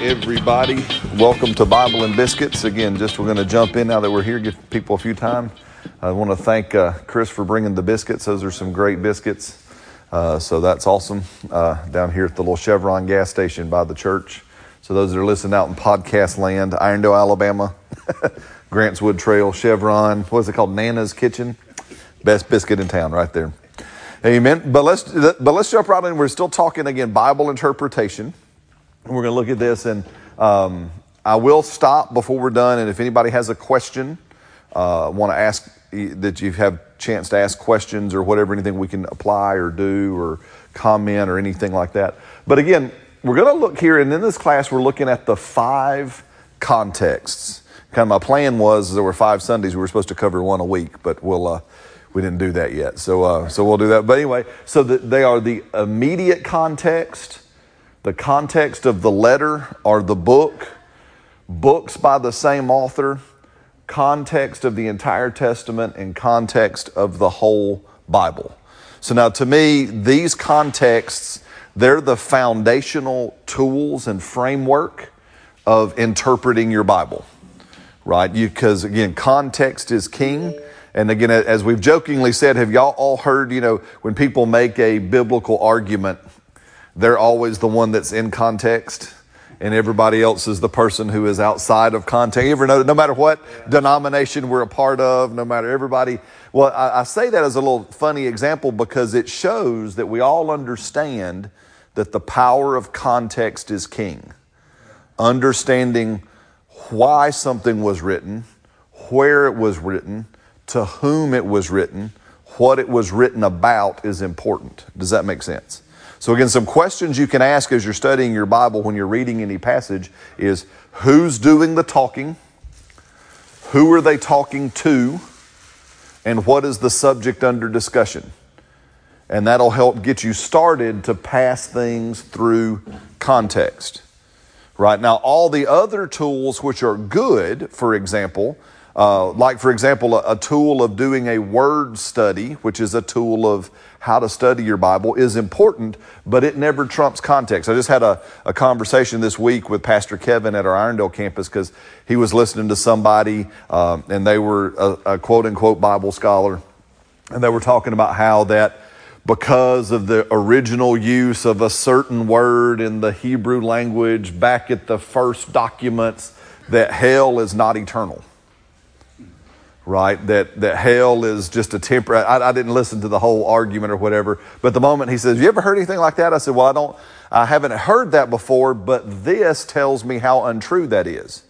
Everybody. Welcome to Bible and Biscuits. Again, just we're going to jump in now that we're here, give people a few time. I want to thank uh, Chris for bringing the biscuits. Those are some great biscuits. Uh, so that's awesome. Uh, down here at the little Chevron gas station by the church. So those that are listening out in podcast land, Irondale, Alabama, Grantswood Trail, Chevron, what is it called? Nana's Kitchen. Best biscuit in town right there. Amen. But let's but let's jump right in. We're still talking again Bible interpretation. We're going to look at this, and um, I will stop before we're done. And if anybody has a question, uh, want to ask that you have chance to ask questions or whatever, anything we can apply or do or comment or anything like that. But again, we're going to look here, and in this class, we're looking at the five contexts. Kind of my plan was there were five Sundays we were supposed to cover one a week, but we'll. Uh, we didn't do that yet, so uh, so we'll do that. But anyway, so the, they are the immediate context, the context of the letter or the book, books by the same author, context of the entire Testament, and context of the whole Bible. So now, to me, these contexts they're the foundational tools and framework of interpreting your Bible, right? Because again, context is king. And again, as we've jokingly said, have y'all all heard, you know, when people make a biblical argument, they're always the one that's in context and everybody else is the person who is outside of context. You ever know, no matter what denomination we're a part of, no matter everybody. Well, I, I say that as a little funny example because it shows that we all understand that the power of context is king. Understanding why something was written, where it was written, to whom it was written, what it was written about is important. Does that make sense? So, again, some questions you can ask as you're studying your Bible when you're reading any passage is who's doing the talking? Who are they talking to? And what is the subject under discussion? And that'll help get you started to pass things through context. Right now, all the other tools which are good, for example, uh, like, for example, a, a, tool of doing a word study, which is a tool of how to study your Bible, is important, but it never trumps context. I just had a, a conversation this week with Pastor Kevin at our Irondale campus because he was listening to somebody, uh, and they were a, a quote unquote Bible scholar, and they were talking about how that because of the original use of a certain word in the Hebrew language back at the first documents, that hell is not eternal right? That, that hell is just a temporary. I, I, didn't listen to the whole argument or whatever, but the moment he says, "You ever heard anything like that?" I said, "Well, I don't. I haven't heard that before, but this tells me how untrue that is."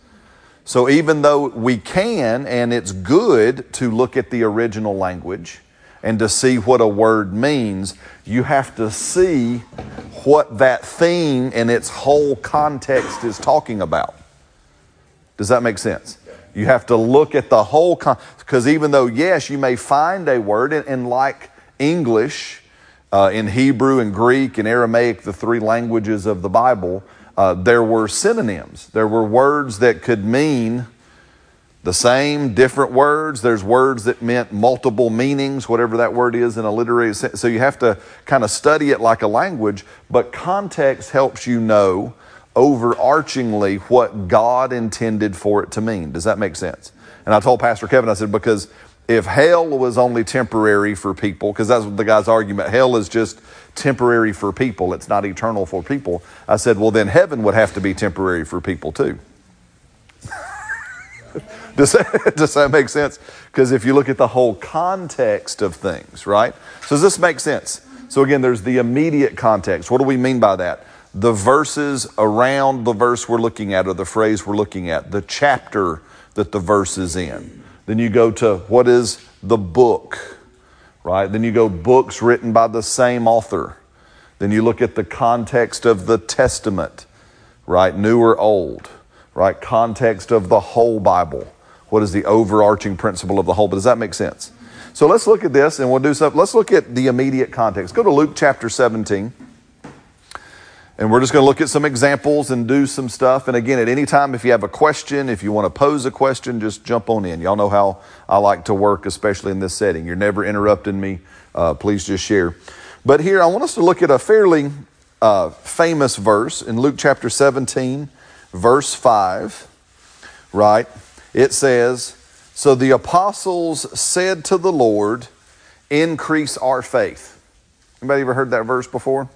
So even though we can, and it's good to look at the original language and to see what a word means, you have to see what that theme and its whole context is talking about. Does that make sense? You have to look at the whole, because con- even though, yes, you may find a word, and, and like English, uh, in Hebrew and Greek and Aramaic, the three languages of the Bible, uh, there were synonyms. There were words that could mean the same, different words. There's words that meant multiple meanings, whatever that word is in a literary sense. So you have to kind of study it like a language, but context helps you know overarchingly what God intended for it to mean. Does that make sense? And I told Pastor Kevin, I said, because if hell was only temporary for people, because that's the guy's argument, hell is just temporary for people, it's not eternal for people. I said, well, then heaven would have to be temporary for people too. does, that, does that make sense? Because if you look at the whole context of things, right? So does this make sense? So again, there's the immediate context. What do we mean by that? The verses around the verse we're looking at or the phrase we're looking at, the chapter that the verse is in. Then you go to what is the book, right? Then you go books written by the same author. Then you look at the context of the Testament, right? New or old, right? Context of the whole Bible. What is the overarching principle of the whole? But does that make sense? So let's look at this and we'll do something. Let's look at the immediate context. Go to Luke chapter 17. And we're just going to look at some examples and do some stuff. And again, at any time, if you have a question, if you want to pose a question, just jump on in. Y'all know how I like to work, especially in this setting. You're never interrupting me. Uh, please just share. But here, I want us to look at a fairly uh, famous verse in Luke chapter 17, verse 5, right? It says, So the apostles said to the Lord, Increase our faith. Anybody ever heard that verse before?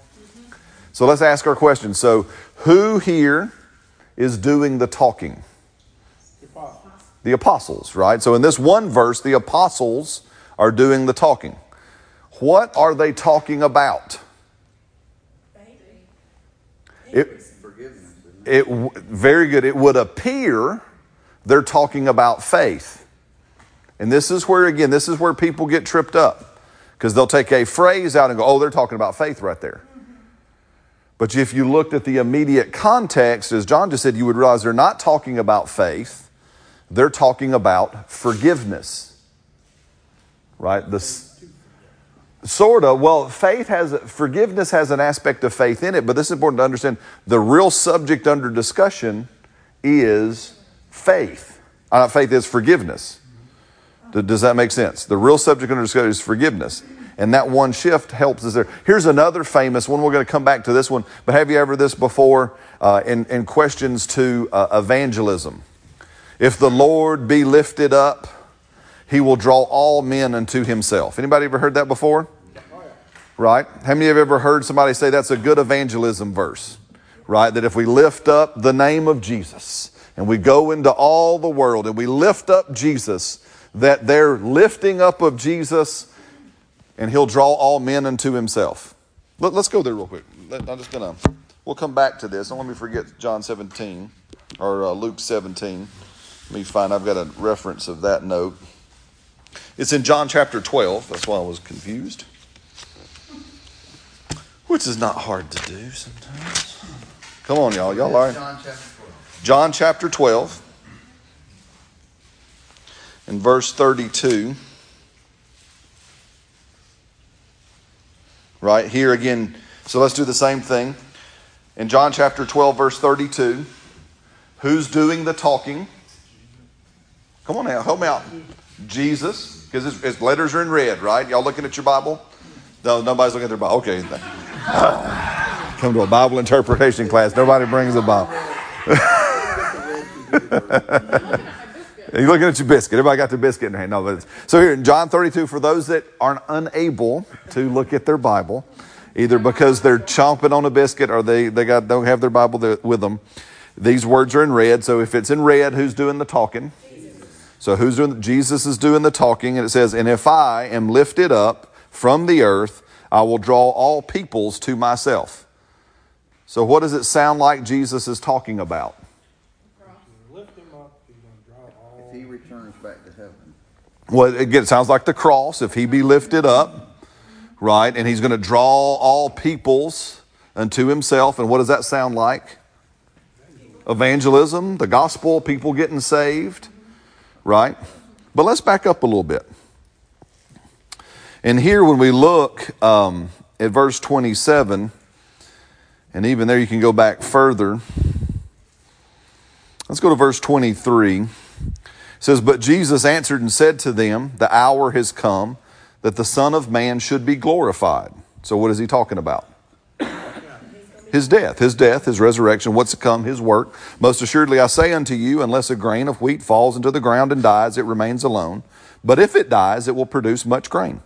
So let's ask our question. So, who here is doing the talking? The apostles, right? So, in this one verse, the apostles are doing the talking. What are they talking about? It, it, very good. It would appear they're talking about faith. And this is where, again, this is where people get tripped up because they'll take a phrase out and go, oh, they're talking about faith right there. But if you looked at the immediate context, as John just said, you would realize they're not talking about faith, they're talking about forgiveness. Right? This Sort of. Well, faith has, forgiveness has an aspect of faith in it, but this is important to understand. The real subject under discussion is faith. Uh, not faith is forgiveness. Does that make sense? The real subject under discussion is forgiveness. And that one shift helps us there. Here's another famous one. We're going to come back to this one. But have you ever this before uh, in, in questions to uh, evangelism? If the Lord be lifted up, he will draw all men unto himself. Anybody ever heard that before? Right? How many of have ever heard somebody say that's a good evangelism verse? Right? That if we lift up the name of Jesus and we go into all the world and we lift up Jesus, that they're lifting up of Jesus and he'll draw all men unto himself. Let, us go there real quick. I'm just going to, we'll come back to this. Don't let me forget John 17 or uh, Luke 17. Let me find, I've got a reference of that note. It's in John chapter 12. That's why I was confused. Which is not hard to do sometimes. Come on, y'all. Y'all are. John chapter 12. John chapter 12. In verse 32. Right here again. So let's do the same thing. In John chapter 12, verse 32. Who's doing the talking? Come on now, help me out. Jesus because his, his, letters are in red, right? Y'all looking at your Bible? No, nobody's looking at their Bible. Okay. Come to a Bible interpretation class. Nobody brings a Bible. You're looking at your biscuit. Everybody got their biscuit in their hand. No, but so here in John 32, for those that aren't unable to look at their Bible, either because they're chomping on a biscuit or they, they got, don't have their Bible with them, these words are in red. So if it's in red, who's doing the talking? So who's doing? Jesus is doing the talking, and it says, "And if I am lifted up from the earth, I will draw all peoples to myself." So what does it sound like Jesus is talking about? He returns back to heaven. Well, again, it sounds like the cross. If he be lifted up, right, and he's going to draw all peoples unto himself. And what does that sound like? Evangelism, the gospel, people getting saved right? But let's back up a little bit. And here, when we look um, at verse 27, and even there you can go back further. Let's go to verse 23. Says, But Jesus answered and said to them, The hour has come that the Son of Man should be glorified. So, what is he talking about? his death, his death, his resurrection, what's to come, his work. Most assuredly, I say unto you, unless a grain of wheat falls into the ground and dies, it remains alone. But if it dies, it will produce much grain.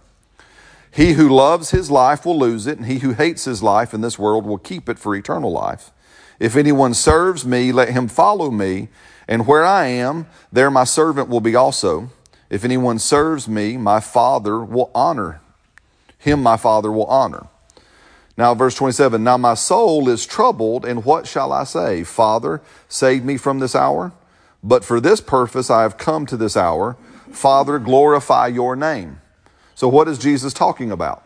He who loves his life will lose it, and he who hates his life in this world will keep it for eternal life. If anyone serves me, let him follow me, and where I am, there my servant will be also. If anyone serves me, my Father will honor him, my Father will honor. Now, verse 27 Now my soul is troubled, and what shall I say? Father, save me from this hour. But for this purpose I have come to this hour. Father, glorify your name. So, what is Jesus talking about?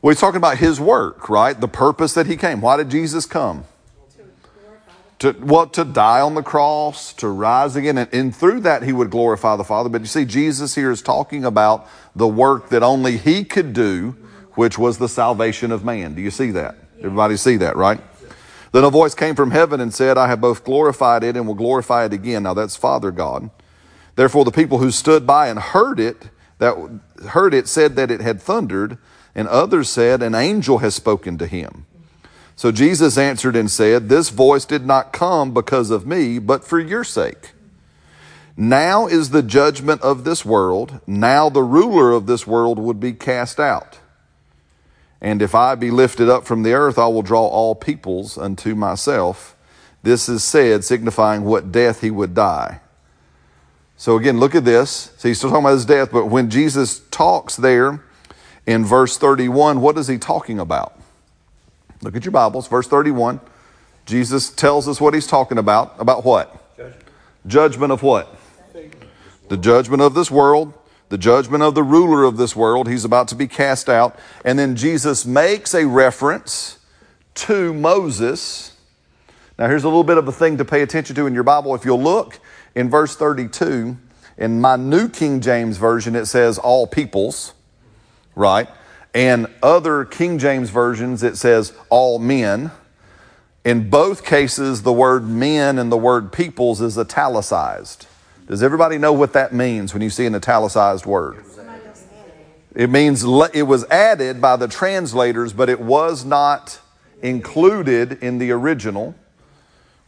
Well, he's talking about his work, right? The purpose that he came. Why did Jesus come? To, well, to die on the cross, to rise again, and, and through that he would glorify the Father. But you see, Jesus here is talking about the work that only he could do which was the salvation of man. Do you see that? Everybody see that, right? Then a voice came from heaven and said, I have both glorified it and will glorify it again. Now that's Father God. Therefore, the people who stood by and heard it, that heard it, said that it had thundered, and others said, An angel has spoken to him. So Jesus answered and said, This voice did not come because of me, but for your sake. Now is the judgment of this world. Now the ruler of this world would be cast out. And if I be lifted up from the earth, I will draw all peoples unto myself. This is said, signifying what death he would die. So again, look at this. So he's still talking about his death, but when Jesus talks there in verse 31, what is he talking about? Look at your Bibles, verse 31. Jesus tells us what he's talking about. About what? Judgment, judgment of what? The judgment of this world, the judgment of the ruler of this world. He's about to be cast out. And then Jesus makes a reference to Moses. Now, here's a little bit of a thing to pay attention to in your Bible. If you'll look in verse 32, in my New King James Version, it says all peoples, right? And other King James versions, it says all men. In both cases, the word men and the word peoples is italicized. Does everybody know what that means when you see an italicized word? It means it was added by the translators, but it was not included in the original,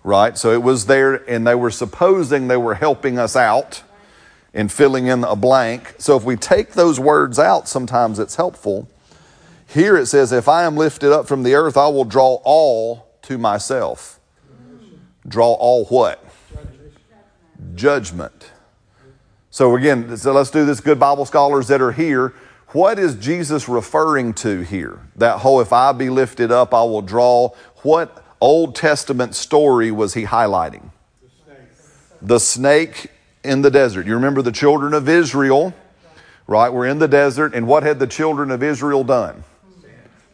right? So it was there, and they were supposing they were helping us out in filling in a blank. So if we take those words out, sometimes it's helpful. Here it says, If I am lifted up from the earth, I will draw all to myself. Draw all what? Judgment. So again, so let's do this, good Bible scholars that are here. What is Jesus referring to here? That whole, if I be lifted up, I will draw. What Old Testament story was he highlighting? The snake, the snake in the desert. You remember the children of Israel, right? We're in the desert, and what had the children of Israel done?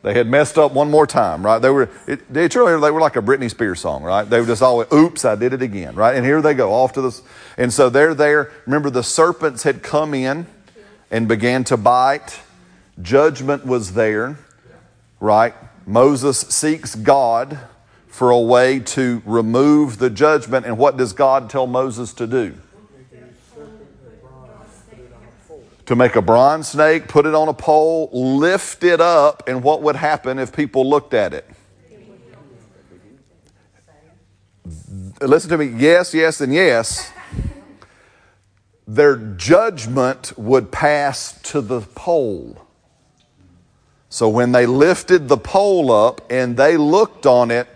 They had messed up one more time, right? They were, it, they, truly, they were like a Britney Spears song, right? They were just always, oops, I did it again, right? And here they go, off to this. And so they're there. Remember, the serpents had come in and began to bite. Judgment was there, right? Moses seeks God for a way to remove the judgment. And what does God tell Moses to do? To make a bronze snake, put it on a pole, lift it up, and what would happen if people looked at it? Listen to me, yes, yes, and yes. Their judgment would pass to the pole. So when they lifted the pole up and they looked on it,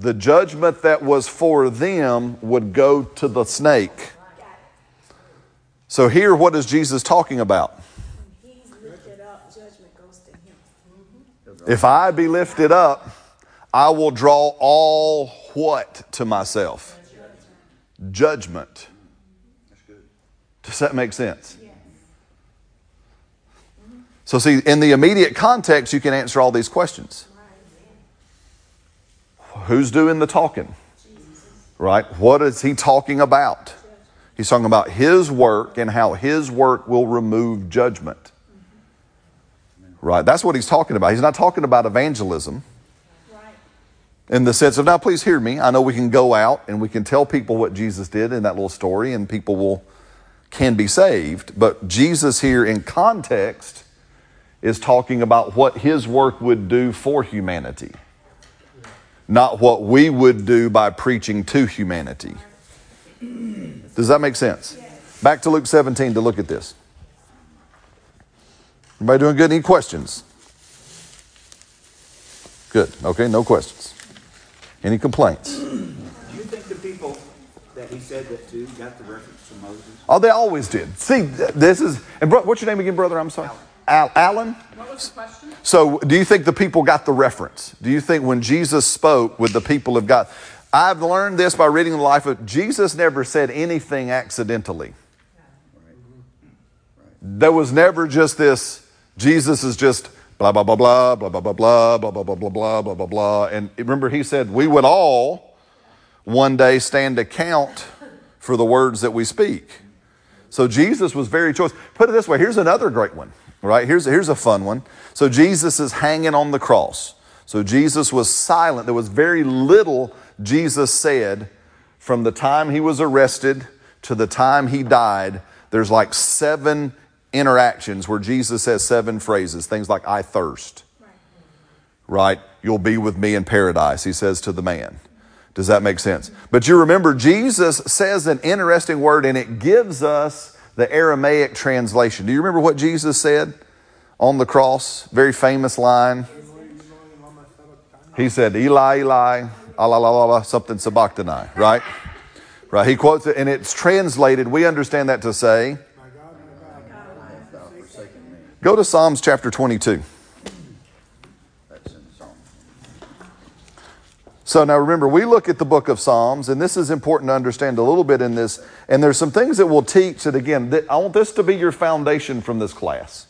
the judgment that was for them would go to the snake. So, here, what is Jesus talking about? If I be lifted up, I will draw all what to myself? Judgment. Does that make sense? So, see, in the immediate context, you can answer all these questions. Who's doing the talking? Right? What is he talking about? He's talking about his work and how his work will remove judgment. Right? That's what he's talking about. He's not talking about evangelism in the sense of, now please hear me. I know we can go out and we can tell people what Jesus did in that little story and people will can be saved. But Jesus here in context is talking about what his work would do for humanity, not what we would do by preaching to humanity. Does that make sense? Back to Luke 17 to look at this. Everybody doing good? Any questions? Good. Okay, no questions. Any complaints? Do you think the people that he said that to got the reference to Moses? Oh, they always did. See, this is, and bro, what's your name again, brother? I'm sorry. Alan. Al, Alan? What was the question? So, do you think the people got the reference? Do you think when Jesus spoke, would the people have got? I've learned this by reading the life of Jesus never said anything accidentally. There was never just this, Jesus is just blah, blah, blah, blah, blah, blah, blah, blah, blah, blah, blah, blah, blah, blah, blah, blah. And remember, he said, we would all one day stand account for the words that we speak. So Jesus was very choice. Put it this way here's another great one, right? Here's, here's a fun one. So Jesus is hanging on the cross. So Jesus was silent. There was very little Jesus said from the time he was arrested to the time he died, there's like seven interactions where Jesus says seven phrases, things like, I thirst, right? you'll be with me in paradise, he says to the man. Does that make sense? But you remember, Jesus says an interesting word and it gives us the Aramaic translation. Do you remember what Jesus said on the cross? Very famous line. He said, Eli, Eli, Ah, ala something sabachthani, right? Right. He quotes it and it's translated. We understand that to say, Go to Psalms chapter 22. So now remember, we look at the book of Psalms, and this is important to understand a little bit in this. And there's some things that we'll teach that, again, that I want this to be your foundation from this class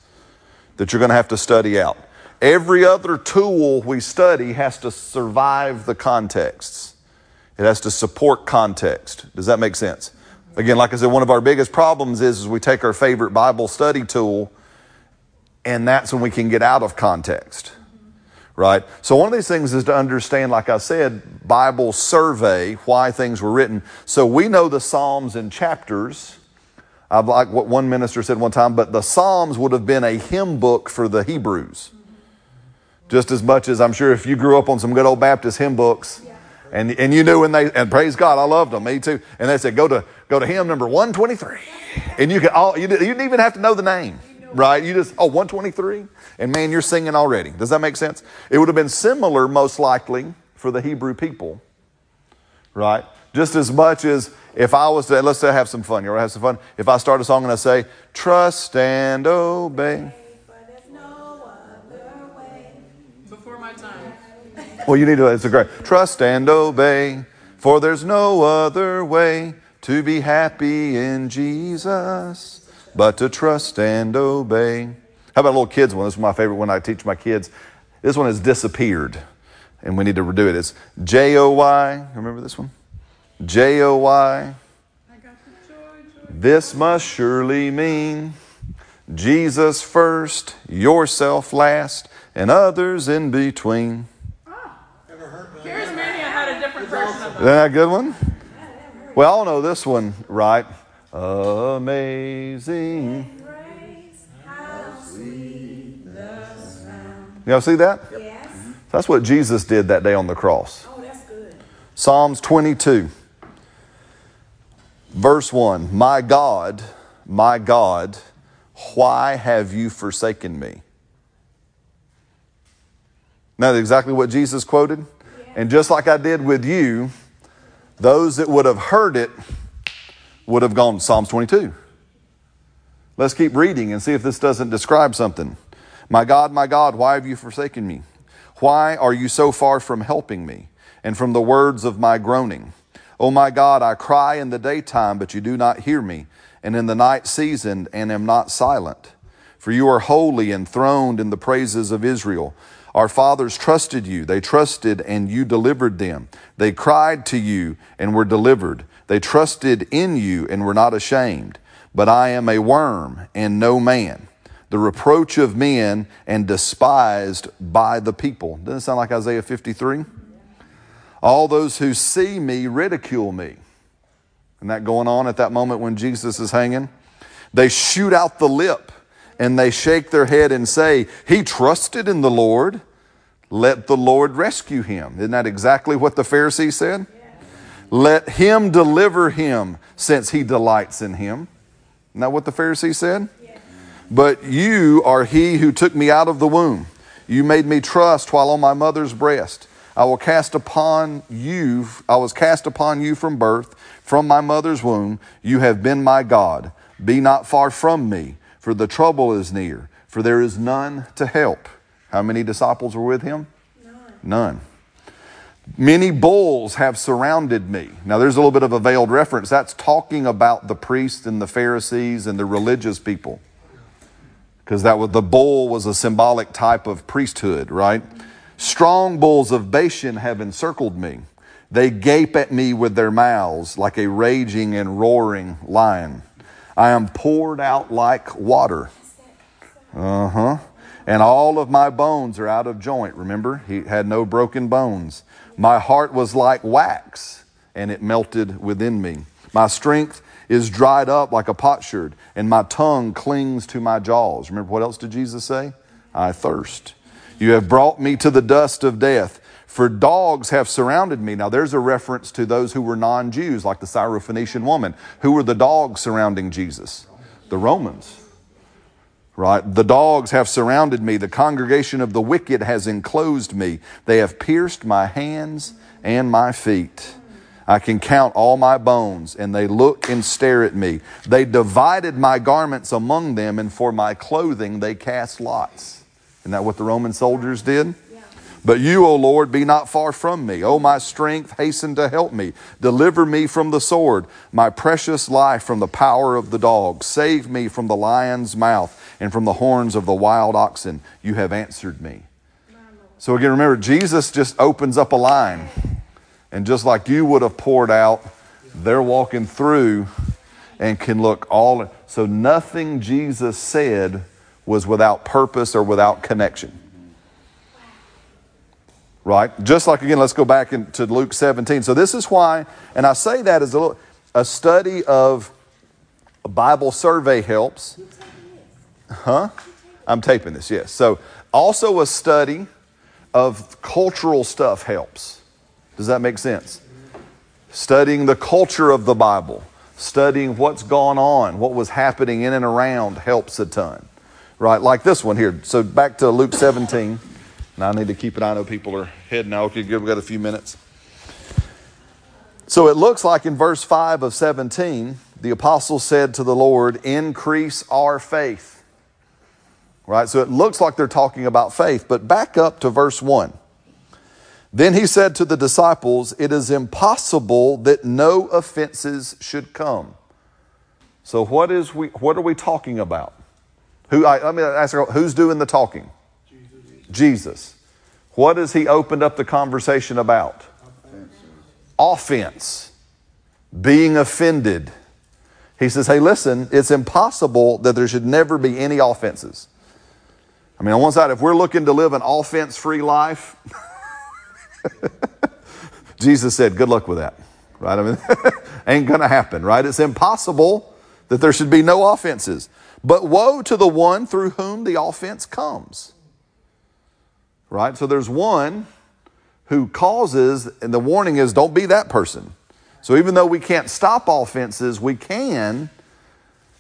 that you're going to have to study out. Every other tool we study has to survive the contexts, it has to support context. Does that make sense? Again, like I said, one of our biggest problems is, is we take our favorite Bible study tool, and that's when we can get out of context right? So one of these things is to understand, like I said, Bible survey, why things were written. So we know the Psalms and chapters. I like what one minister said one time, but the Psalms would have been a hymn book for the Hebrews. Just as much as I'm sure if you grew up on some good old Baptist hymn books, and, and you knew when they and praise God, I loved them, me too. And they said, go to go to hymn number 123. And you could all you didn't even have to know the name right? You just, oh, 123? And man, you're singing already. Does that make sense? It would have been similar, most likely, for the Hebrew people, right? Just as much as if I was to, let's say, have some fun. You want to have some fun? If I start a song and I say, trust and obey. Well, you need to, it's a great, trust and obey, for there's no other way to be happy in Jesus but to trust and obey. How about a little kids one? This is my favorite one I teach my kids. This one has disappeared, and we need to redo it. It's J O Y. Remember this one? J O Y. This must surely mean Jesus first, yourself last, and others in between. Charismania had a different version of Isn't that a good one? We all know this one, right? Amazing. Y'all see that? Yes. That's what Jesus did that day on the cross. Oh, that's good. Psalms 22, verse 1 My God, my God, why have you forsaken me? Now, that's exactly what Jesus quoted. And just like I did with you, those that would have heard it would have gone Psalms 22. Let's keep reading and see if this doesn't describe something. My God, my God, why have you forsaken me? Why are you so far from helping me and from the words of my groaning? O oh my God, I cry in the daytime, but you do not hear me, and in the night season, and am not silent. For you are holy, enthroned in the praises of Israel. Our fathers trusted you. They trusted, and you delivered them. They cried to you, and were delivered. They trusted in you and were not ashamed. But I am a worm and no man, the reproach of men and despised by the people. Doesn't it sound like Isaiah 53? All those who see me ridicule me. And that going on at that moment when Jesus is hanging? They shoot out the lip and they shake their head and say, He trusted in the Lord. Let the Lord rescue him. Isn't that exactly what the Pharisees said? Let him deliver him, since he delights in him. Isn't that what the Pharisee said? But you are he who took me out of the womb. You made me trust while on my mother's breast. I will cast upon you, I was cast upon you from birth, from my mother's womb. You have been my God. Be not far from me, for the trouble is near, for there is none to help. How many disciples were with him? None. None. Many bulls have surrounded me. Now, there's a little bit of a veiled reference. That's talking about the priests and the Pharisees and the religious people. Because that was, the bull was a symbolic type of priesthood, right? Strong bulls of Bashan have encircled me. They gape at me with their mouths like a raging and roaring lion. I am poured out like water. Uh huh. And all of my bones are out of joint. Remember, he had no broken bones. My heart was like wax, and it melted within me. My strength is dried up like a potsherd, and my tongue clings to my jaws. Remember, what else did Jesus say? I thirst. You have brought me to the dust of death. For dogs have surrounded me. Now, there's a reference to those who were non Jews, like the Syrophoenician woman. Who were the dogs surrounding Jesus? The Romans. Right? The dogs have surrounded me. The congregation of the wicked has enclosed me. They have pierced my hands and my feet. I can count all my bones, and they look and stare at me. They divided my garments among them, and for my clothing they cast lots. Isn't that what the Roman soldiers did? But you, O Lord, be not far from me. O my strength, hasten to help me. Deliver me from the sword, my precious life from the power of the dog. Save me from the lion's mouth and from the horns of the wild oxen. You have answered me. So again, remember, Jesus just opens up a line. And just like you would have poured out, they're walking through and can look all. So nothing Jesus said was without purpose or without connection right? Just like again, let's go back into Luke 17. So this is why, and I say that as a, a study of a Bible survey helps. Huh? I'm taping this, yes. So also a study of cultural stuff helps. Does that make sense? Studying the culture of the Bible, studying what's gone on, what was happening in and around helps a ton. Right? Like this one here. So back to Luke 17. I need to keep it. I know people are heading out. Okay, good. We've got a few minutes. So it looks like in verse 5 of 17, the apostle said to the Lord, Increase our faith. Right? So it looks like they're talking about faith. But back up to verse 1. Then he said to the disciples, It is impossible that no offenses should come. So what is we what are we talking about? Who I, let me ask who's doing the talking? Jesus. What has he opened up the conversation about? Offense. Being offended. He says, hey, listen, it's impossible that there should never be any offenses. I mean, on one side, if we're looking to live an offense free life, Jesus said, good luck with that, right? I mean, ain't gonna happen, right? It's impossible that there should be no offenses. But woe to the one through whom the offense comes right? So there's one who causes, and the warning is don't be that person. So even though we can't stop offenses, we can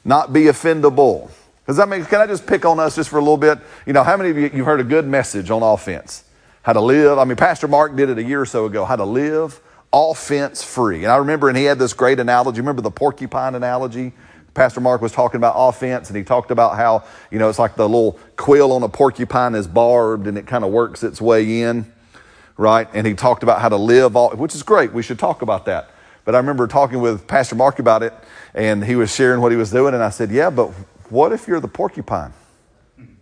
not be offendable. Does that make, can I just pick on us just for a little bit? You know, how many of you, you've heard a good message on offense? How to live. I mean, Pastor Mark did it a year or so ago, how to live offense free. And I remember, and he had this great analogy. Remember the porcupine analogy? Pastor Mark was talking about offense, and he talked about how, you know, it's like the little quill on a porcupine is barbed and it kind of works its way in, right? And he talked about how to live, all, which is great. We should talk about that. But I remember talking with Pastor Mark about it, and he was sharing what he was doing, and I said, Yeah, but what if you're the porcupine?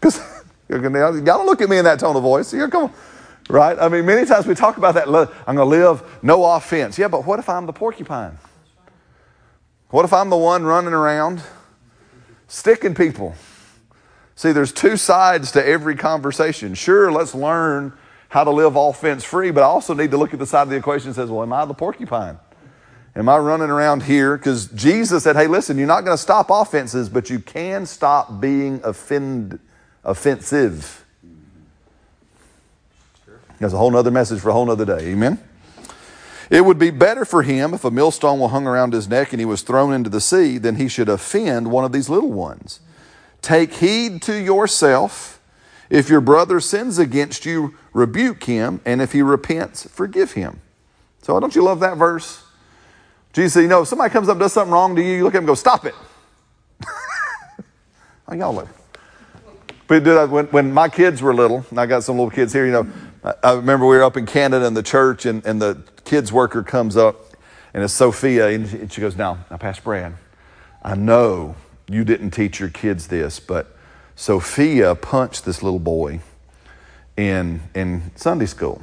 Because y'all don't look at me in that tone of voice. Here, come on. Right? I mean, many times we talk about that. I'm going to live no offense. Yeah, but what if I'm the porcupine? What if I'm the one running around sticking people? See, there's two sides to every conversation. Sure, let's learn how to live offense free, but I also need to look at the side of the equation that says, well, am I the porcupine? Am I running around here? Because Jesus said, hey, listen, you're not going to stop offenses, but you can stop being offend, offensive. That's a whole other message for a whole other day. Amen? It would be better for him if a millstone were hung around his neck and he was thrown into the sea than he should offend one of these little ones. Take heed to yourself. If your brother sins against you, rebuke him, and if he repents, forgive him. So don't you love that verse? Jesus said, you know, if somebody comes up and does something wrong to you, you look at him and go, stop it. oh, y'all look. But when, when my kids were little, and I got some little kids here, you know, I remember we were up in Canada in the church, and, and the kids worker comes up, and it's Sophia, and she goes, "Now, now, Pastor Brad, I know you didn't teach your kids this, but Sophia punched this little boy in in Sunday school."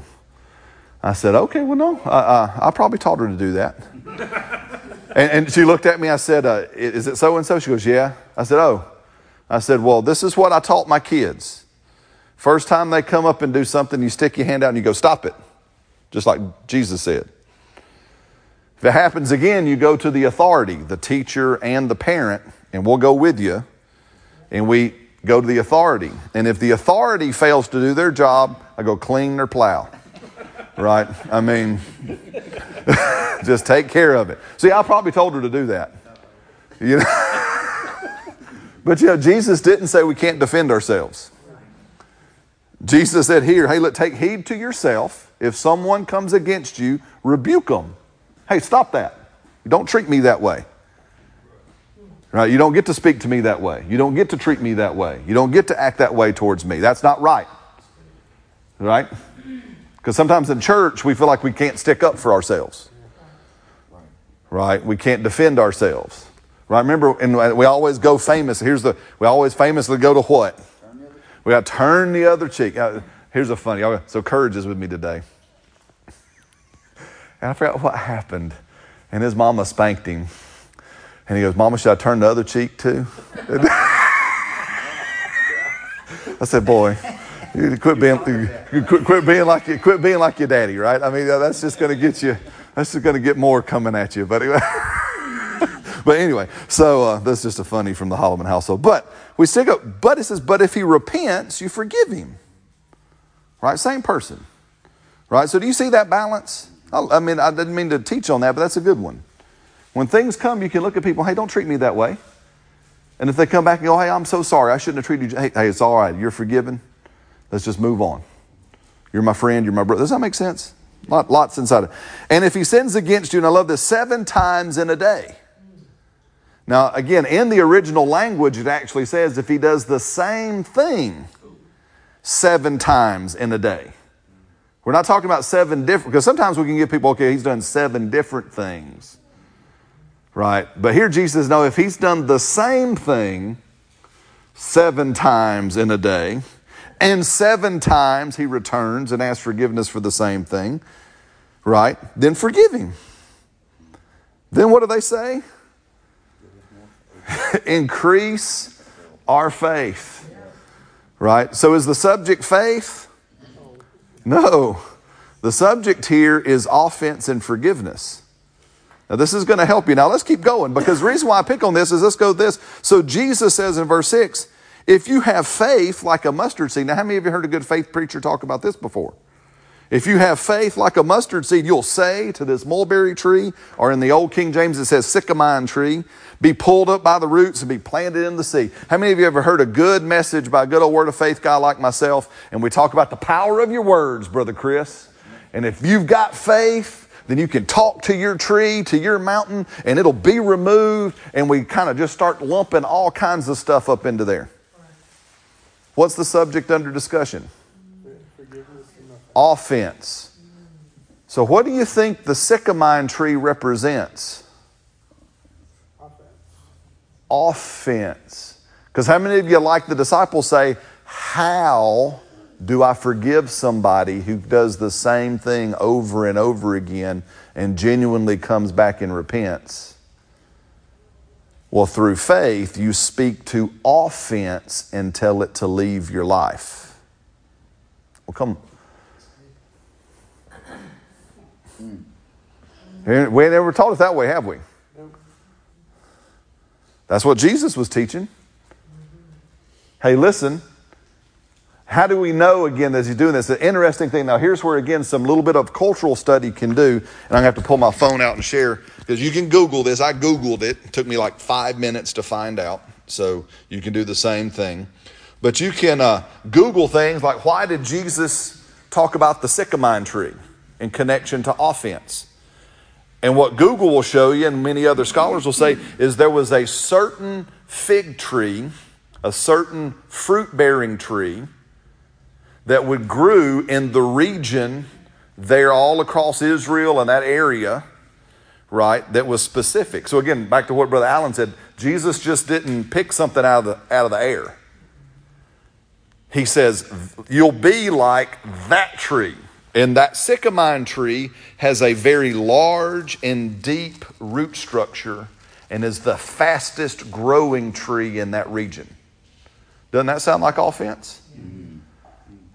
I said, "Okay, well, no, I, I, I probably taught her to do that." and, and, she looked at me. I said, uh, "Is it so and so?" She goes, "Yeah." I said, "Oh." I said, "Well, this is what I taught my kids." First time they come up and do something, you stick your hand out and you go, stop it, just like Jesus said. If it happens again, you go to the authority, the teacher and the parent, and we'll go with you. And we go to the authority. And if the authority fails to do their job, I go clean their plow. Right? I mean, just take care of it. See, I probably told her to do that. You know? but you know, Jesus didn't say we can't defend ourselves. Jesus said here, hey, look, take heed to yourself. If someone comes against you, rebuke them. Hey, stop that. Don't treat me that way. Right? You don't get to speak to me that way. You don't get to treat me that way. You don't get to act that way towards me. That's not right. Right? Because sometimes in church we feel like we can't stick up for ourselves. Right? We can't defend ourselves. Right? Remember, and we always go famous. Here's the we always famously go to what? We got to turn the other cheek. Uh, here's a funny. So courage is with me today. And I forgot what happened. And his mama spanked him. And he goes, Mama, should I turn the other cheek too? I said, Boy, you quit being, you quit, quit, being like you, quit being like your daddy, right? I mean, that's just going to get you, that's just going to get more coming at you. But anyway, but anyway, so uh, that's just a funny from the Holloman household. But we stick up, but it says, but if he repents, you forgive him. Right? Same person. Right? So do you see that balance? I mean, I didn't mean to teach on that, but that's a good one. When things come, you can look at people, hey, don't treat me that way. And if they come back and go, hey, I'm so sorry, I shouldn't have treated you, hey, hey it's all right, you're forgiven. Let's just move on. You're my friend, you're my brother. Does that make sense? Lot, lots inside it. And if he sins against you, and I love this, seven times in a day. Now, again, in the original language, it actually says if he does the same thing seven times in a day. We're not talking about seven different, because sometimes we can give people, okay, he's done seven different things. Right? But here Jesus no, if he's done the same thing seven times in a day, and seven times he returns and asks forgiveness for the same thing, right? Then forgive him. Then what do they say? Increase our faith. Right? So is the subject faith? No. The subject here is offense and forgiveness. Now, this is going to help you. Now, let's keep going because the reason why I pick on this is let's go this. So, Jesus says in verse 6 if you have faith like a mustard seed. Now, how many of you heard a good faith preacher talk about this before? If you have faith like a mustard seed, you'll say to this mulberry tree, or in the old King James, it says sycamine tree, be pulled up by the roots and be planted in the sea. How many of you ever heard a good message by a good old word of faith guy like myself? And we talk about the power of your words, Brother Chris. And if you've got faith, then you can talk to your tree, to your mountain, and it'll be removed. And we kind of just start lumping all kinds of stuff up into there. What's the subject under discussion? Offense. So, what do you think the sycamine tree represents? Offense. Because how many of you, like the disciples, say, How do I forgive somebody who does the same thing over and over again and genuinely comes back and repents? Well, through faith, you speak to offense and tell it to leave your life. Well, come, We ain't never taught it that way, have we? That's what Jesus was teaching. Hey, listen. How do we know again as he's doing this? An interesting thing. Now, here's where again some little bit of cultural study can do, and I'm gonna have to pull my phone out and share because you can Google this. I Googled it. It took me like five minutes to find out, so you can do the same thing. But you can uh, Google things like why did Jesus talk about the sycamine tree in connection to offense? And what Google will show you, and many other scholars will say, is there was a certain fig tree, a certain fruit bearing tree that would grew in the region there all across Israel and that area, right, that was specific. So again, back to what Brother Allen said, Jesus just didn't pick something out of the, out of the air. He says, You'll be like that tree. And that sycamine tree has a very large and deep root structure and is the fastest growing tree in that region. Doesn't that sound like offense?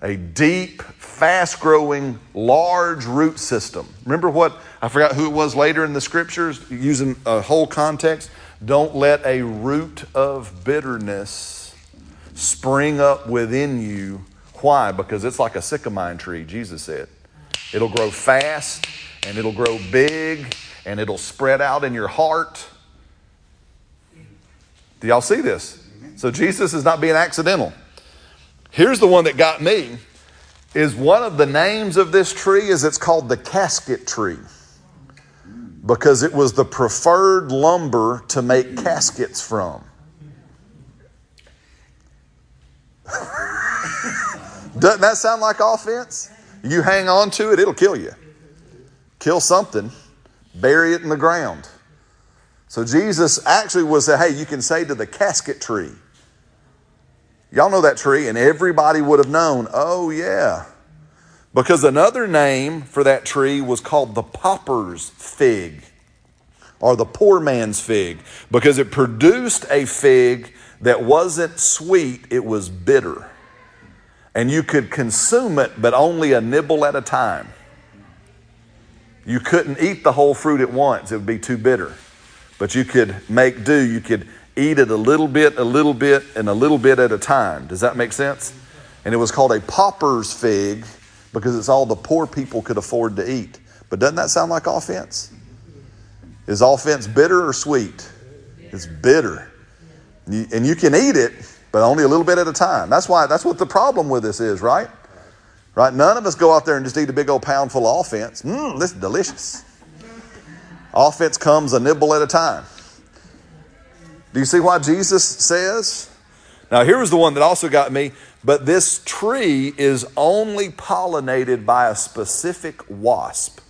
A deep, fast growing, large root system. Remember what I forgot who it was later in the scriptures, using a whole context? Don't let a root of bitterness spring up within you. Why? Because it's like a sycamine tree, Jesus said. It'll grow fast and it'll grow big and it'll spread out in your heart. Do y'all see this? So Jesus is not being accidental. Here's the one that got me is one of the names of this tree is it's called the casket tree because it was the preferred lumber to make caskets from. Doesn't that sound like offense? You hang on to it, it'll kill you. Kill something, bury it in the ground. So Jesus actually was hey, you can say to the casket tree. Y'all know that tree, and everybody would have known, oh, yeah. Because another name for that tree was called the pauper's fig or the poor man's fig because it produced a fig that wasn't sweet, it was bitter. And you could consume it, but only a nibble at a time. You couldn't eat the whole fruit at once, it would be too bitter. But you could make do, you could eat it a little bit, a little bit, and a little bit at a time. Does that make sense? And it was called a pauper's fig because it's all the poor people could afford to eat. But doesn't that sound like offense? Is offense bitter or sweet? It's bitter. And you can eat it, but only a little bit at a time. That's why that's what the problem with this is, right? Right? None of us go out there and just eat a big old pound full of offense. Mmm, this is delicious. Offense comes a nibble at a time. Do you see why Jesus says? Now, here was the one that also got me. But this tree is only pollinated by a specific wasp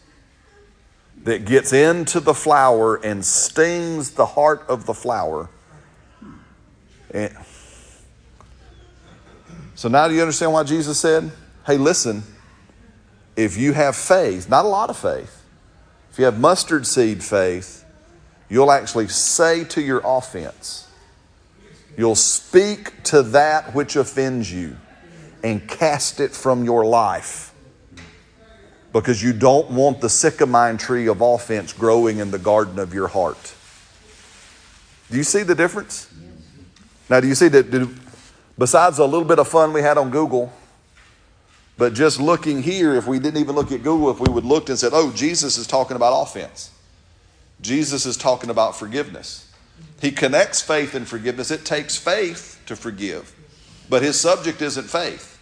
that gets into the flower and stings the heart of the flower. And so now do you understand why Jesus said, hey, listen, if you have faith, not a lot of faith, if you have mustard seed faith, you'll actually say to your offense, you'll speak to that which offends you and cast it from your life because you don't want the sycamine tree of offense growing in the garden of your heart. Do you see the difference? Now, do you see that? Besides a little bit of fun we had on Google, but just looking here, if we didn't even look at Google, if we would looked and said, "Oh, Jesus is talking about offense," Jesus is talking about forgiveness. He connects faith and forgiveness. It takes faith to forgive, but his subject isn't faith.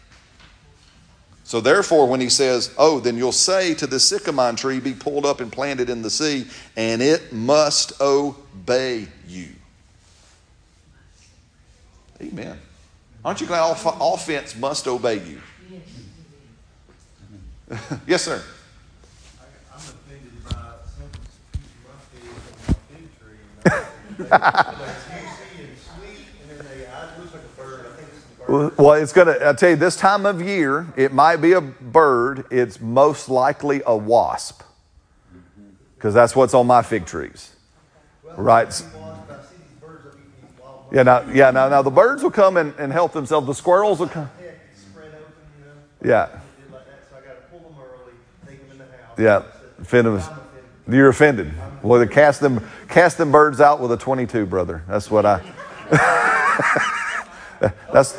So, therefore, when he says, Oh, then you'll say to the sycamine tree, Be pulled up and planted in the sea, and it must obey you. Amen. Aren't you glad all offense must obey you? yes, sir. Well, it's going to, I tell you, this time of year, it might be a bird. It's most likely a wasp. Because that's what's on my fig trees. Right? Yeah, now, yeah, now, now the birds will come and, and help themselves. The squirrels will come. Yeah. Yeah. Offend them. You're offended. Well, they cast them, cast them birds out with a 22, brother. That's what I. that's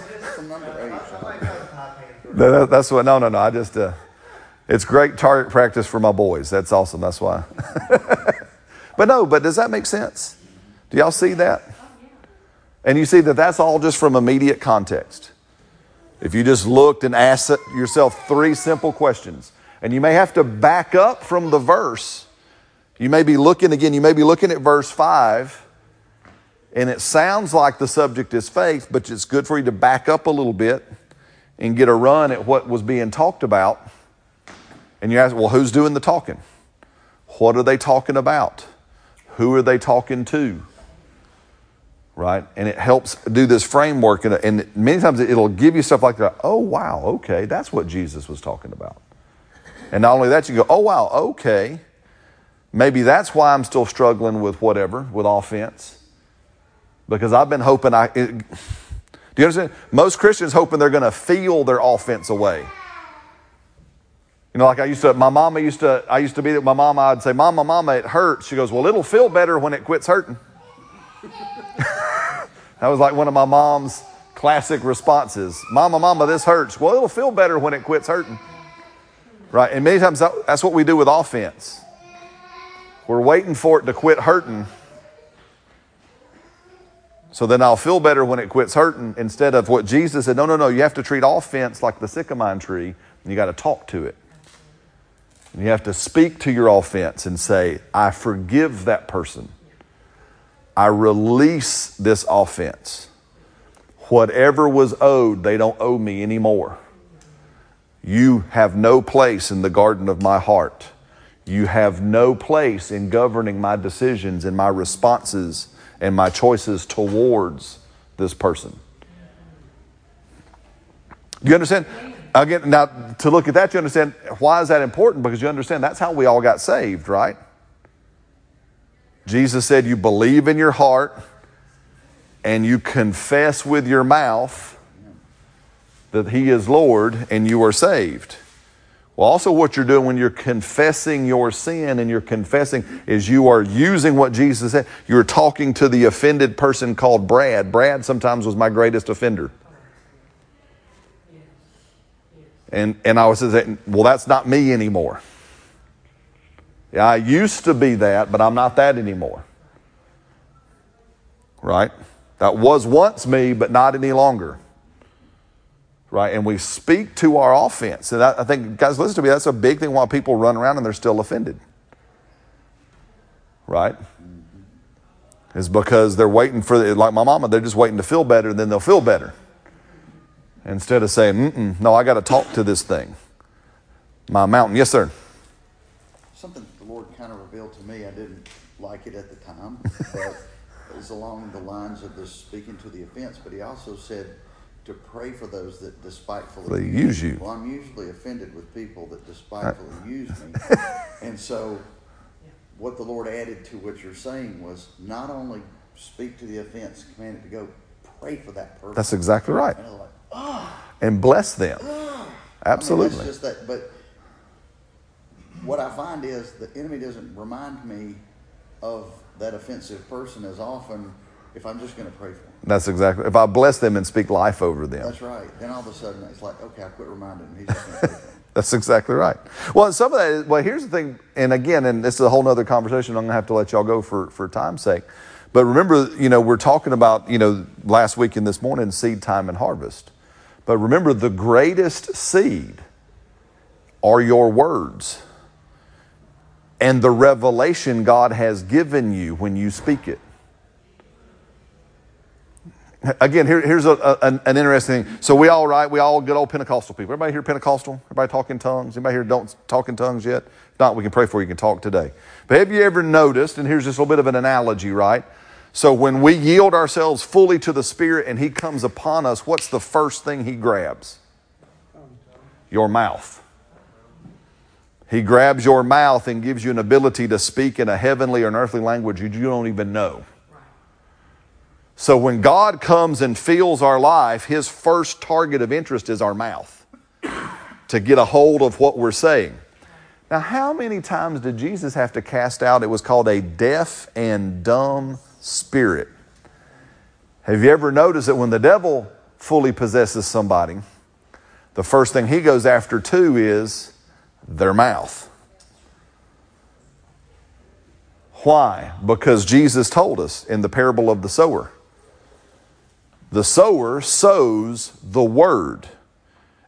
that's what. No, no, no. I just. Uh, it's great target practice for my boys. That's awesome. That's why. but no. But does that make sense? Do y'all see that? And you see that that's all just from immediate context. If you just looked and asked yourself three simple questions, and you may have to back up from the verse. You may be looking again. You may be looking at verse five. And it sounds like the subject is faith, but it's good for you to back up a little bit and get a run at what was being talked about. And you ask, well, who's doing the talking? What are they talking about? Who are they talking to? Right? And it helps do this framework. And, and many times it'll give you stuff like that. Oh, wow, okay, that's what Jesus was talking about. And not only that, you go, oh, wow, okay. Maybe that's why I'm still struggling with whatever, with offense. Because I've been hoping I. It, do you understand? Most Christians hoping they're going to feel their offense away. You know, like I used to, my mama used to, I used to be, that my mama, I'd say, Mama, Mama, it hurts. She goes, Well, it'll feel better when it quits hurting. That was like one of my mom's classic responses. Mama, mama, this hurts. Well, it'll feel better when it quits hurting. Right? And many times that's what we do with offense. We're waiting for it to quit hurting. So then I'll feel better when it quits hurting instead of what Jesus said. No, no, no. You have to treat offense like the sycamore tree, and you got to talk to it. And you have to speak to your offense and say, I forgive that person. I release this offense. Whatever was owed, they don't owe me anymore. You have no place in the garden of my heart. You have no place in governing my decisions and my responses and my choices towards this person. You understand? Again, now to look at that, you understand why is that important? Because you understand that's how we all got saved, right? Jesus said, You believe in your heart and you confess with your mouth that He is Lord and you are saved. Well, also, what you're doing when you're confessing your sin and you're confessing is you are using what Jesus said. You're talking to the offended person called Brad. Brad sometimes was my greatest offender. And, and I was saying, well, that's not me anymore. I used to be that, but I'm not that anymore. Right? That was once me, but not any longer. Right? And we speak to our offense. And I, I think, guys, listen to me, that's a big thing why people run around and they're still offended. Right? Is because they're waiting for, like my mama, they're just waiting to feel better, and then they'll feel better. Instead of saying, no, I got to talk to this thing. My mountain. Yes, sir. Something the Lord kind of revealed to me. I didn't like it at the time, but is along the lines of this speaking to the offense. But He also said to pray for those that despitefully they use you. Well, I'm usually offended with people that despitefully use me. and so, what the Lord added to what you're saying was not only speak to the offense, command it to go, pray for that person. That's exactly right. And, like, oh, and bless them. Oh. Absolutely. I mean, just that, but what I find is the enemy doesn't remind me of that offensive person as often if I'm just going to pray for them. That's exactly. If I bless them and speak life over them. That's right. Then all of a sudden it's like, okay, I quit reminding him. He's just going to pray. That's exactly right. Well, some of that is, well, here's the thing, and again, and this is a whole other conversation. I'm going to have to let y'all go for, for time's sake. But remember, you know, we're talking about, you know, last week and this morning, seed time and harvest. But remember, the greatest seed are your words and the revelation God has given you when you speak it. Again, here, here's a, a, an interesting thing. So we all right, we all good old Pentecostal people. Everybody here Pentecostal? Everybody talking tongues? Anybody here don't talk in tongues yet? If not, we can pray for you. You can talk today. But have you ever noticed, and here's just a little bit of an analogy, right? So when we yield ourselves fully to the Spirit and He comes upon us, what's the first thing He grabs? Your mouth. He grabs your mouth and gives you an ability to speak in a heavenly or an earthly language you don't even know. So when God comes and fills our life, His first target of interest is our mouth to get a hold of what we're saying. Now, how many times did Jesus have to cast out? It was called a deaf and dumb spirit. Have you ever noticed that when the devil fully possesses somebody, the first thing he goes after too is their mouth. Why? Because Jesus told us in the parable of the sower. The sower sows the word.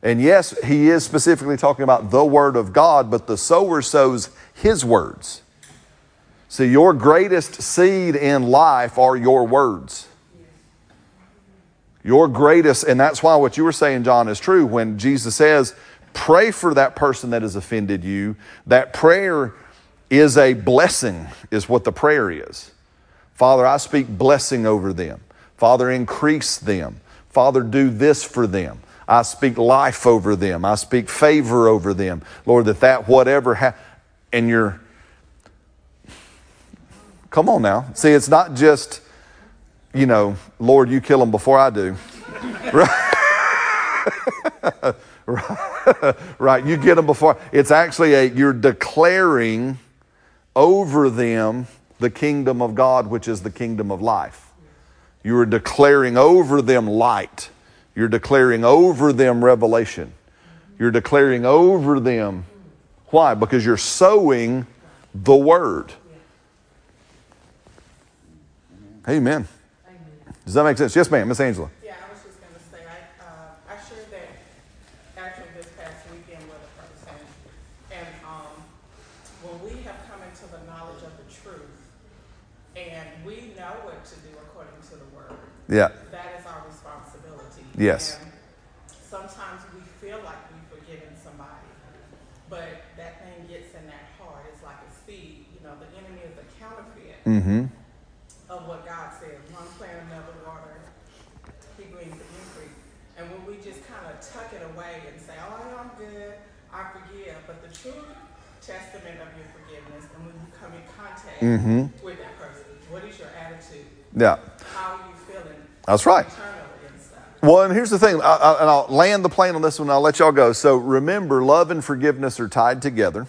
And yes, he is specifically talking about the word of God, but the sower sows his words. See, your greatest seed in life are your words. Your greatest, and that's why what you were saying, John, is true when Jesus says, Pray for that person that has offended you. That prayer is a blessing, is what the prayer is. Father, I speak blessing over them. Father, increase them. Father, do this for them. I speak life over them. I speak favor over them. Lord, that that whatever ha- and you're Come on now. See, it's not just, you know, Lord, you kill them before I do. right? you get them before. It's actually a, you're declaring over them the kingdom of God, which is the kingdom of life. You are declaring over them light. You're declaring over them revelation. You're declaring over them. Why? Because you're sowing the word. Amen. Does that make sense? Yes, ma'am, Miss Angela. Yeah, I was just gonna say, I, uh, I shared that actually this past weekend with a person. And, um, when we have come into the knowledge of the truth and we know what to do according to the word, Yeah. that is our responsibility. Yes. And sometimes we feel like we've forgiven somebody, but that thing gets in that heart. It's like a seed. You know, the enemy is a counterfeit Mm-hmm. of what God says. One plant, another water. He brings the increase. And when we just kind of tuck it away and say, "Oh, yeah, I'm good. I forgive," but the true testament of your forgiveness, and when you come in contact Mm-hmm. with that person, what is your attitude? Yeah. How are you feeling? That's right. Well, and here's the thing, I, I, and I'll land the plane on this one. I'll let y'all go. So remember, love and forgiveness are tied together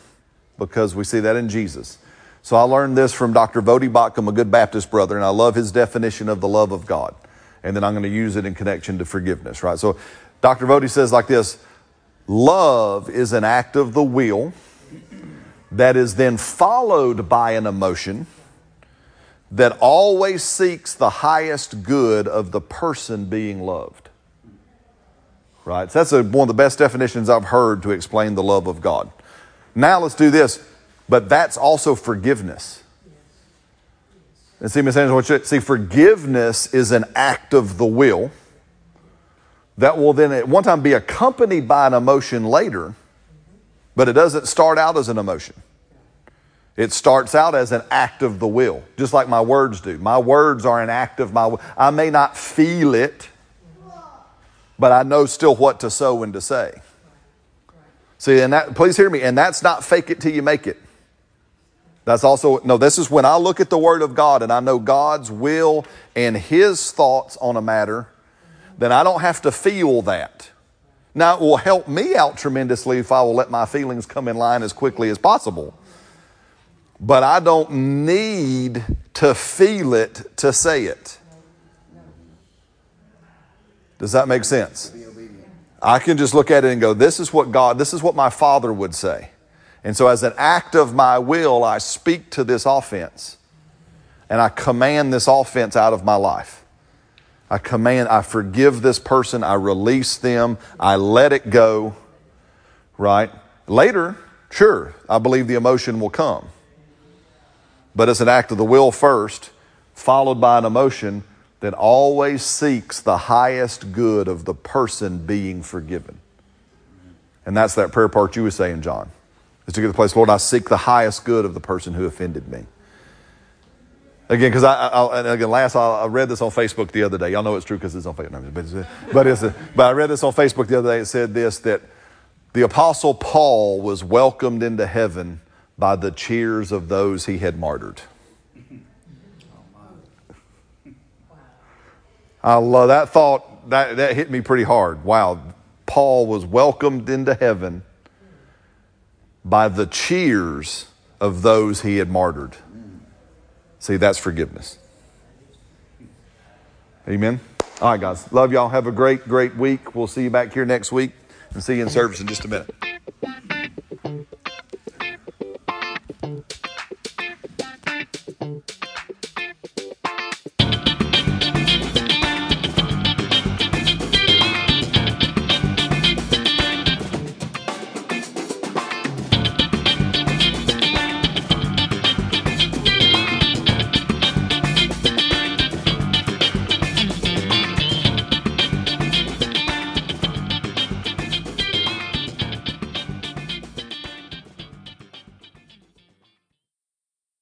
because we see that in Jesus. So I learned this from Dr. Voddie Baucham, a good Baptist brother, and I love his definition of the love of God. And then I'm going to use it in connection to forgiveness, right? So Dr. Voddie says like this Love is an act of the will that is then followed by an emotion that always seeks the highest good of the person being loved. Right? So that's a, one of the best definitions I've heard to explain the love of God. Now let's do this. But that's also forgiveness. And see, Miss Angela, what you, see, forgiveness is an act of the will that will then at one time be accompanied by an emotion later, but it doesn't start out as an emotion. It starts out as an act of the will, just like my words do. My words are an act of my will. I may not feel it, but I know still what to sow and to say. See, and that, please hear me, and that's not fake it till you make it. That's also, no, this is when I look at the Word of God and I know God's will and His thoughts on a matter, then I don't have to feel that. Now, it will help me out tremendously if I will let my feelings come in line as quickly as possible. But I don't need to feel it to say it. Does that make sense? I can just look at it and go, this is what God, this is what my father would say. And so, as an act of my will, I speak to this offense and I command this offense out of my life. I command, I forgive this person, I release them, I let it go, right? Later, sure, I believe the emotion will come. But it's an act of the will first, followed by an emotion that always seeks the highest good of the person being forgiven. And that's that prayer part you were saying, John. Is to get the place, Lord, I seek the highest good of the person who offended me. Again, because I, I, again, last I, read this on Facebook the other day. Y'all know it's true because it's on Facebook. But, it's, but, it's, but I read this on Facebook the other day. It said this that the Apostle Paul was welcomed into heaven by the cheers of those he had martyred. I love that thought. That, that hit me pretty hard. Wow. Paul was welcomed into heaven by the cheers of those he had martyred. See, that's forgiveness. Amen. All right, guys. Love y'all. Have a great, great week. We'll see you back here next week and see you in service in just a minute.